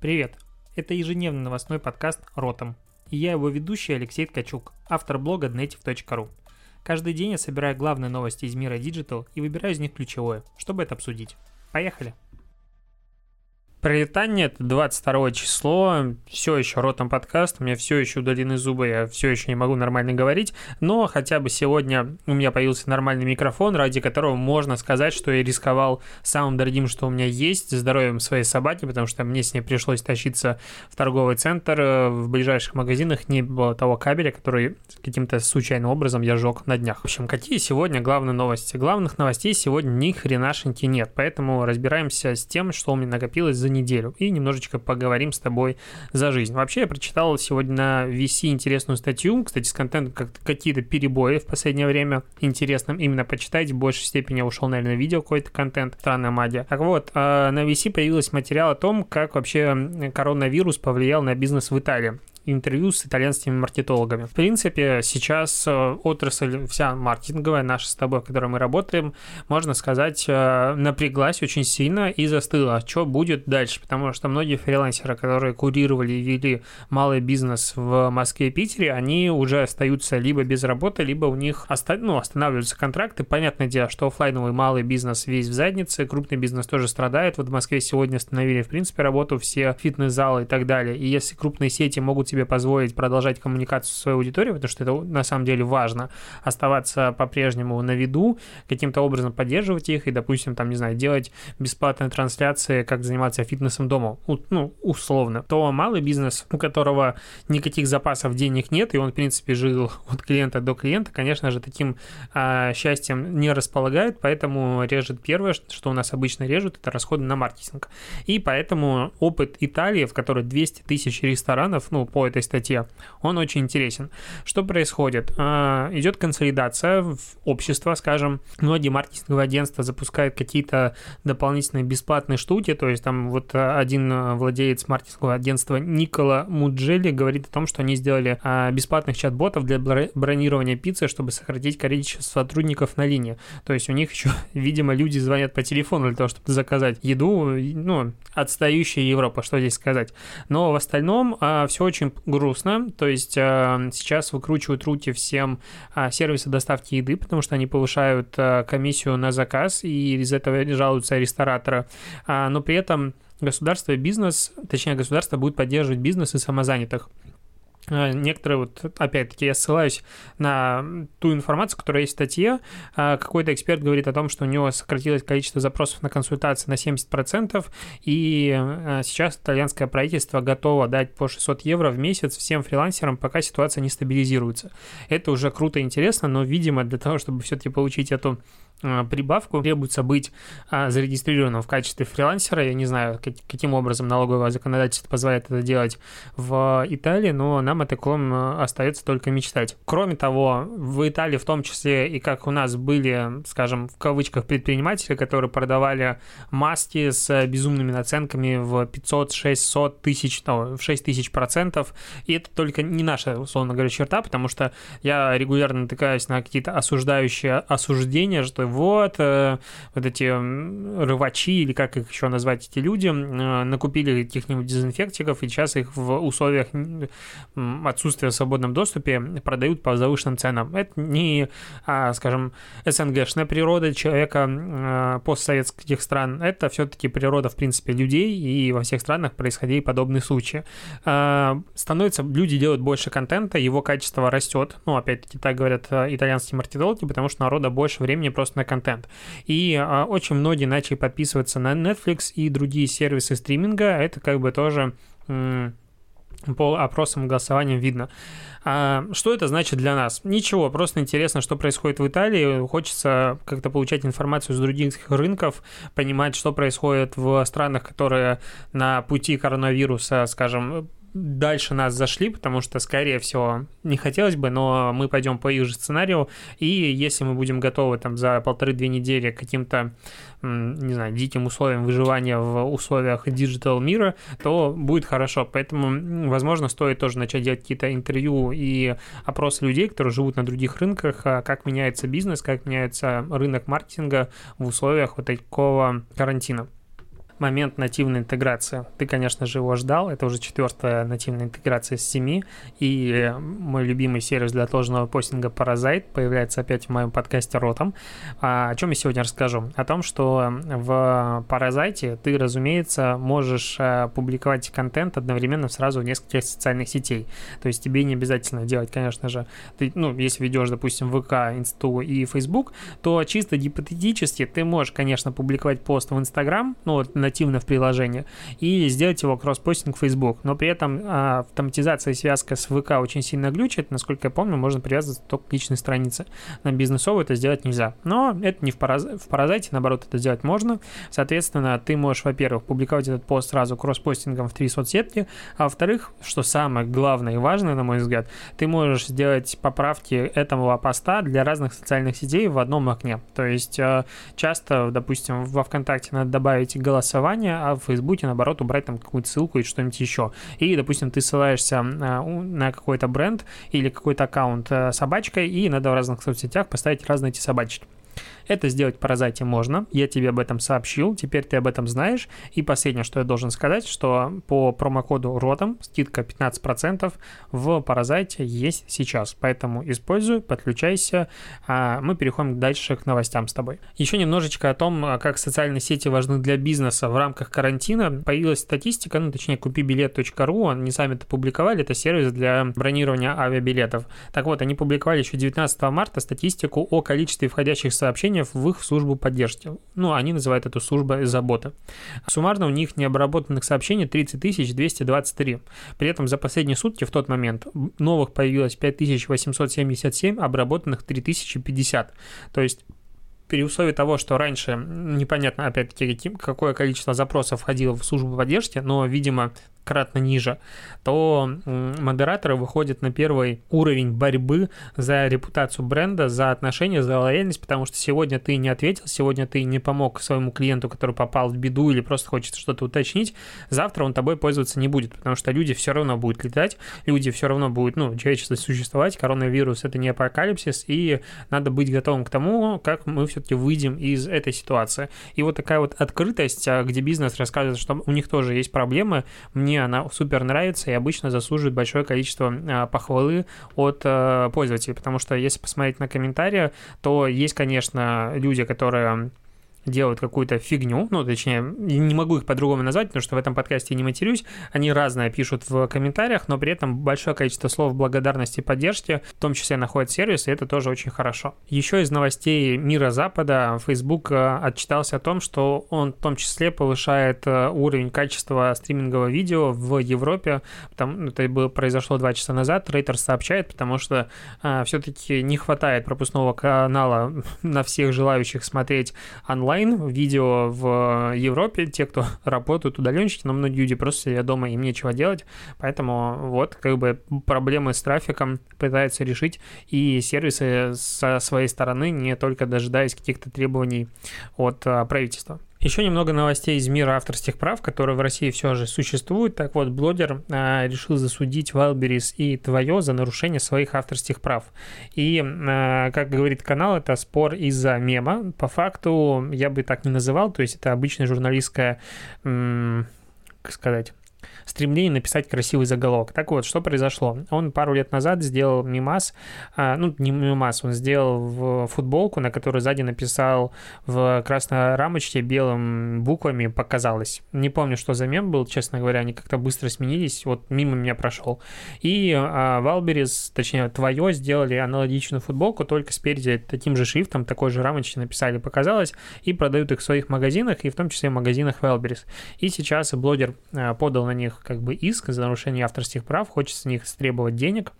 Привет! Это ежедневный новостной подкаст «Ротом». И я его ведущий Алексей Ткачук, автор блога dnetiv.ru. Каждый день я собираю главные новости из мира Digital и выбираю из них ключевое, чтобы это обсудить. Поехали! Пролетание это 22 число, все еще ротом подкаст, у меня все еще удалены зубы, я все еще не могу нормально говорить, но хотя бы сегодня у меня появился нормальный микрофон, ради которого можно сказать, что я рисковал самым дорогим, что у меня есть, здоровьем своей собаки, потому что мне с ней пришлось тащиться в торговый центр, в ближайших магазинах не было того кабеля, который каким-то случайным образом я жег на днях. В общем, какие сегодня главные новости? Главных новостей сегодня ни хренашеньки нет, поэтому разбираемся с тем, что у меня накопилось за за неделю и немножечко поговорим с тобой за жизнь. Вообще, я прочитал сегодня на VC интересную статью, кстати, с контентом как какие-то перебои в последнее время. Интересным именно почитать, в большей степени ушел, наверное, видео какой-то контент, странная магия. Так вот, а, на VC появился материал о том, как вообще коронавирус повлиял на бизнес в Италии интервью с итальянскими маркетологами. В принципе, сейчас э, отрасль вся маркетинговая, наша с тобой, в которой мы работаем, можно сказать, э, напряглась очень сильно и застыла. Что будет дальше? Потому что многие фрилансеры, которые курировали и вели малый бизнес в Москве и Питере, они уже остаются либо без работы, либо у них оста... ну, останавливаются контракты. Понятное дело, что офлайновый малый бизнес весь в заднице, крупный бизнес тоже страдает. Вот в Москве сегодня остановили, в принципе, работу все фитнес-залы и так далее. И если крупные сети могут себе себе позволить продолжать коммуникацию с своей аудиторией, потому что это на самом деле важно, оставаться по-прежнему на виду, каким-то образом поддерживать их и, допустим, там, не знаю, делать бесплатные трансляции, как заниматься фитнесом дома, ну, условно, то малый бизнес, у которого никаких запасов денег нет, и он, в принципе, жил от клиента до клиента, конечно же, таким а, счастьем не располагает, поэтому режет первое, что у нас обычно режут, это расходы на маркетинг. И поэтому опыт Италии, в которой 200 тысяч ресторанов, ну, по этой статье, он очень интересен. Что происходит? А, идет консолидация общества, скажем, многие маркетинговые агентства запускают какие-то дополнительные бесплатные штуки, то есть там вот один владелец маркетингового агентства Никола Муджели говорит о том, что они сделали а, бесплатных чат-ботов для бронирования пиццы, чтобы сократить количество сотрудников на линии. То есть у них еще, видимо, люди звонят по телефону для того, чтобы заказать еду, ну, отстающая Европа, что здесь сказать. Но в остальном а, все очень грустно. То есть э, сейчас выкручивают руки всем э, сервисы доставки еды, потому что они повышают э, комиссию на заказ, и из этого жалуются рестораторы. А, но при этом государство и бизнес, точнее государство будет поддерживать бизнес и самозанятых. А, некоторые, вот опять-таки, я ссылаюсь на ту информацию, которая есть в статье. А, какой-то эксперт говорит о том, что у него сократилось количество запросов на консультации на 70%, и а, сейчас итальянское правительство готово дать по 600 евро в месяц всем фрилансерам, пока ситуация не стабилизируется. Это уже круто и интересно, но, видимо, для того, чтобы все-таки получить эту Э, прибавку, требуется быть а, зарегистрированным в качестве фрилансера. Я не знаю, каким образом налоговое законодательство позволяет это делать в Италии, но нам о таком э, остается только мечтать. Кроме того, в Италии в том числе и как у нас были, скажем, в кавычках предприниматели, которые продавали маски с безумными наценками в 500-600 тысяч, ну, в 6 тысяч процентов, и это только не наша, условно говоря, черта, потому что я регулярно натыкаюсь на какие-то осуждающие осуждения, что вот, э, вот эти рывачи, или как их еще назвать, эти люди, э, накупили каких-нибудь дезинфектиков, и сейчас их в условиях отсутствия в свободном доступе продают по завышенным ценам. Это не, а, скажем, СНГшная природа человека э, постсоветских стран, это все-таки природа, в принципе, людей, и во всех странах происходили подобные случаи. Становится, люди делают больше контента, его качество растет, ну, опять-таки, так говорят итальянские маркетологи, потому что народа больше времени просто на контент. И а, очень многие начали подписываться на Netflix и другие сервисы стриминга. Это как бы тоже по опросам и голосованиям видно. А что это значит для нас? Ничего, просто интересно, что происходит в Италии. Хочется как-то получать информацию с других рынков, понимать, что происходит в странах, которые на пути коронавируса, скажем, дальше нас зашли, потому что, скорее всего, не хотелось бы, но мы пойдем по их же сценарию, и если мы будем готовы там за полторы-две недели к каким-то, не знаю, диким условиям выживания в условиях digital мира, то будет хорошо. Поэтому, возможно, стоит тоже начать делать какие-то интервью и опросы людей, которые живут на других рынках, а как меняется бизнес, как меняется рынок маркетинга в условиях вот такого карантина. Момент нативной интеграции. Ты, конечно же, его ждал. Это уже четвертая нативная интеграция с 7. И мой любимый сервис для отложенного постинга Parasite появляется опять в моем подкасте Ротом. А, о чем я сегодня расскажу? О том, что в Parasite ты, разумеется, можешь а, публиковать контент одновременно сразу в нескольких социальных сетей. То есть тебе не обязательно делать, конечно же, ты, ну, если ведешь, допустим, ВК, Инсту и Facebook, то чисто гипотетически ты можешь, конечно, публиковать пост в Инстаграм, ну, вот нативно в приложении, и сделать его кросс-постинг в Facebook. Но при этом а, автоматизация и связка с ВК очень сильно глючит. Насколько я помню, можно привязываться только к личной странице. На бизнесовую это сделать нельзя. Но это не в, параз... в паразайте, наоборот, это сделать можно. Соответственно, ты можешь, во-первых, публиковать этот пост сразу кросс-постингом в три соцсетки, а во-вторых, что самое главное и важное, на мой взгляд, ты можешь сделать поправки этого поста для разных социальных сетей в одном окне. То есть э, часто, допустим, во ВКонтакте надо добавить голосование, а в Фейсбуке, наоборот, убрать там какую-то ссылку и что-нибудь еще. И, допустим, ты ссылаешься э, на какой-то бренд или какой-то аккаунт э, собачкой, и надо в разных соцсетях поставить разные эти собачки. Это сделать по Розайте можно. Я тебе об этом сообщил, теперь ты об этом знаешь. И последнее, что я должен сказать, что по промокоду ROTOM скидка 15% в Паразайте есть сейчас. Поэтому используй, подключайся. А мы переходим дальше к новостям с тобой. Еще немножечко о том, как социальные сети важны для бизнеса в рамках карантина. Появилась статистика, ну точнее купибилет.ру, они сами это публиковали, это сервис для бронирования авиабилетов. Так вот, они публиковали еще 19 марта статистику о количестве входящих сообщений обращения в их службу поддержки. Ну, они называют эту службу заботы. Суммарно у них необработанных сообщений 30 223. При этом за последние сутки в тот момент новых появилось 5877, обработанных 3050. То есть при условии того, что раньше непонятно, опять-таки, какое количество запросов входило в службу поддержки, но, видимо, кратно ниже, то модераторы выходят на первый уровень борьбы за репутацию бренда, за отношения, за лояльность, потому что сегодня ты не ответил, сегодня ты не помог своему клиенту, который попал в беду или просто хочет что-то уточнить, завтра он тобой пользоваться не будет, потому что люди все равно будут летать, люди все равно будут, ну, человечество существовать, коронавирус это не апокалипсис, и надо быть готовым к тому, как мы все-таки выйдем из этой ситуации. И вот такая вот открытость, а, где бизнес рассказывает, что у них тоже есть проблемы, мне она супер нравится и обычно заслуживает большое количество а, похвалы от а, пользователей, потому что если посмотреть на комментарии, то есть, конечно, люди, которые делают какую-то фигню, ну, точнее, не могу их по-другому назвать, потому что в этом подкасте я не матерюсь, они разное пишут в комментариях, но при этом большое количество слов благодарности и поддержки, в том числе находят сервис, и это тоже очень хорошо. Еще из новостей мира Запада Facebook э, отчитался о том, что он в том числе повышает э, уровень качества стримингового видео в Европе, там, это было, произошло два часа назад, Рейтер сообщает, потому что а, все-таки не хватает пропускного канала на всех желающих смотреть онлайн, онлайн видео в Европе, те, кто работают удаленщики, но многие люди просто сидят дома, им нечего делать, поэтому вот как бы проблемы с трафиком пытаются решить и сервисы со своей стороны, не только дожидаясь каких-то требований от а, правительства. Еще немного новостей из мира авторских прав, которые в России все же существуют. Так вот, блогер а, решил засудить Wildberries и Твое за нарушение своих авторских прав. И, а, как говорит канал, это спор из-за мема. По факту я бы так не называл, то есть это обычная журналистская, м- как сказать, стремление написать красивый заголовок. Так вот, что произошло? Он пару лет назад сделал мимас, а, ну, не мимас, он сделал футболку, на которой сзади написал в красной рамочке белым буквами «показалось». Не помню, что за мем был, честно говоря, они как-то быстро сменились, вот мимо меня прошел. И а, Wildberries, точнее, «Твое», сделали аналогичную футболку, только спереди таким же шрифтом, такой же рамочке написали «показалось», и продают их в своих магазинах, и в том числе в магазинах Wildberries. И сейчас блогер а, подал на них как бы иск за нарушение авторских прав, хочется с них требовать денег.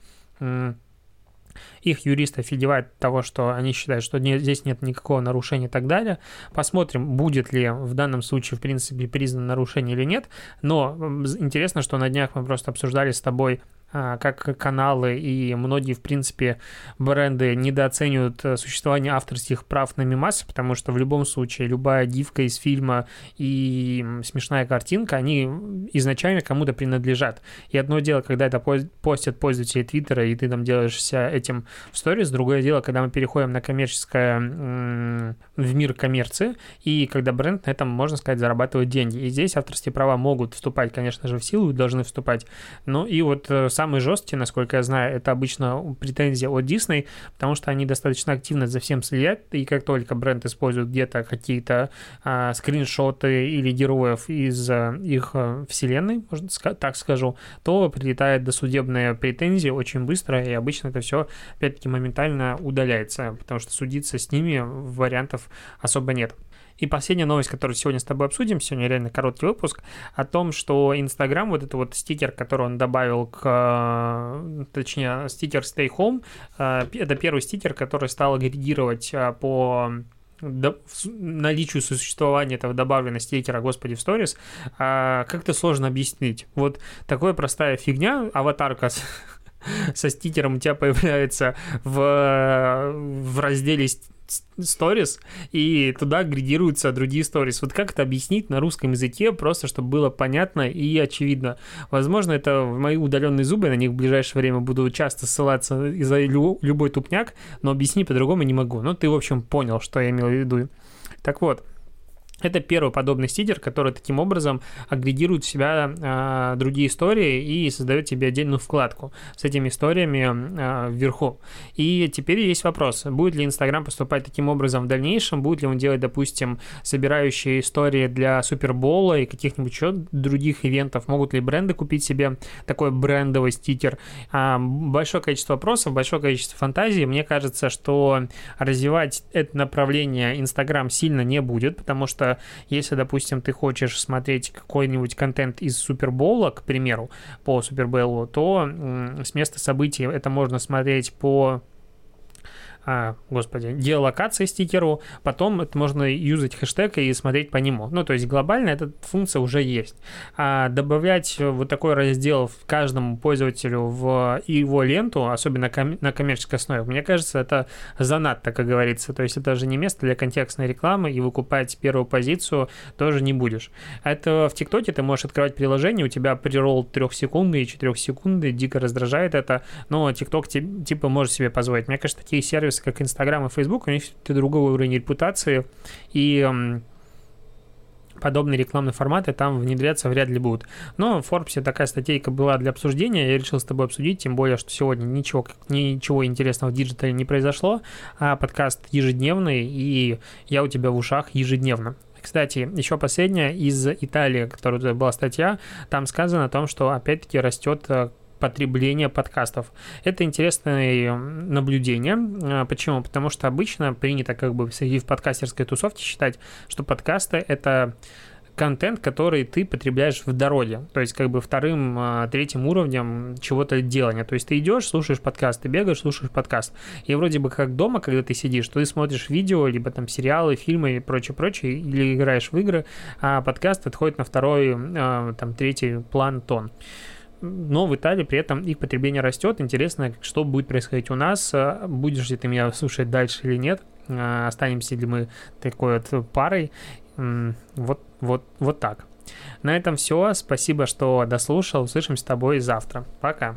Их юрист офигевает того, что они считают, что не, здесь нет никакого нарушения и так далее. Посмотрим, будет ли в данном случае, в принципе, признано нарушение или нет. Но интересно, что на днях мы просто обсуждали с тобой как каналы и многие, в принципе, бренды недооценивают э, существование авторских прав на мимасы, потому что в любом случае любая дивка из фильма и смешная картинка, они изначально кому-то принадлежат. И одно дело, когда это постят пользователи Твиттера, и ты там делаешься этим в сторис, другое дело, когда мы переходим на коммерческое, в мир коммерции, и когда бренд на этом, можно сказать, зарабатывает деньги. И здесь авторские права могут вступать, конечно же, в силу, должны вступать. Ну и вот э, самые жесткие, насколько я знаю, это обычно претензия от Disney, потому что они достаточно активно за всем следят, и как только бренд использует где-то какие-то а, скриншоты или героев из а, их а, вселенной, можно так скажу, то прилетает досудебная претензия очень быстро, и обычно это все, опять-таки, моментально удаляется, потому что судиться с ними вариантов особо нет. И последняя новость, которую сегодня с тобой обсудим, сегодня реально короткий выпуск, о том, что Инстаграм, вот этот вот стикер, который он добавил к, э, точнее, стикер Stay Home, э, это первый стикер, который стал агрегировать э, по наличию существования этого добавленного стикера, господи, в сторис, как-то сложно объяснить. Вот такая простая фигня, аватарка со стикером у тебя появляется в, в разделе сторис, и туда градируются другие сторис. Вот как это объяснить на русском языке, просто чтобы было понятно и очевидно. Возможно, это мои удаленные зубы, на них в ближайшее время буду часто ссылаться из-за любой тупняк, но объяснить по-другому не могу. Ну, ты, в общем, понял, что я имел в виду. Так вот, это первый подобный стикер, который таким образом агрегирует в себя э, другие истории и создает тебе отдельную вкладку с этими историями э, вверху. И теперь есть вопрос, будет ли Инстаграм поступать таким образом в дальнейшем, будет ли он делать, допустим, собирающие истории для Супербола и каких-нибудь еще других ивентов, могут ли бренды купить себе такой брендовый стикер. А, большое количество вопросов, большое количество фантазий. Мне кажется, что развивать это направление Инстаграм сильно не будет, потому что если, допустим, ты хочешь смотреть какой-нибудь контент из Супербола, к примеру, по Супербоулу, то с места событий это можно смотреть по а, господи, геолокации стикеру, потом это можно юзать хэштег и смотреть по нему. Ну, то есть глобально эта функция уже есть. А добавлять вот такой раздел каждому пользователю в его ленту, особенно на коммерческой основе, мне кажется, это занадто, как говорится. То есть это же не место для контекстной рекламы, и выкупать первую позицию тоже не будешь. Это в ТикТоке ты можешь открывать приложение, у тебя pre-roll 3 секунды и 4 секунды, дико раздражает это, но ТикТок типа может себе позволить. Мне кажется, такие сервисы сервисы, как Инстаграм и Фейсбук, у них другого уровня репутации, и подобные рекламные форматы там внедряться вряд ли будут. Но в Forbes такая статейка была для обсуждения, я решил с тобой обсудить, тем более, что сегодня ничего, ничего интересного в digital е не произошло, а подкаст ежедневный, и я у тебя в ушах ежедневно. Кстати, еще последняя из Италии, которая была статья, там сказано о том, что опять-таки растет э, потребления подкастов. Это интересное наблюдение. А, почему? Потому что обычно принято как бы среди в подкастерской тусовке считать, что подкасты — это контент, который ты потребляешь в дороге, то есть как бы вторым, а, третьим уровнем чего-то делания. То есть ты идешь, слушаешь подкаст, ты бегаешь, слушаешь подкаст. И вроде бы как дома, когда ты сидишь, ты смотришь видео, либо там сериалы, фильмы и прочее, прочее, или играешь в игры, а подкаст отходит на второй, а, там, третий план тон но в Италии при этом их потребление растет. Интересно, что будет происходить у нас. А, будешь ли ты меня слушать дальше или нет? А, останемся ли мы такой вот парой? Вот, вот, вот так. На этом все. Спасибо, что дослушал. Услышимся с тобой завтра. Пока.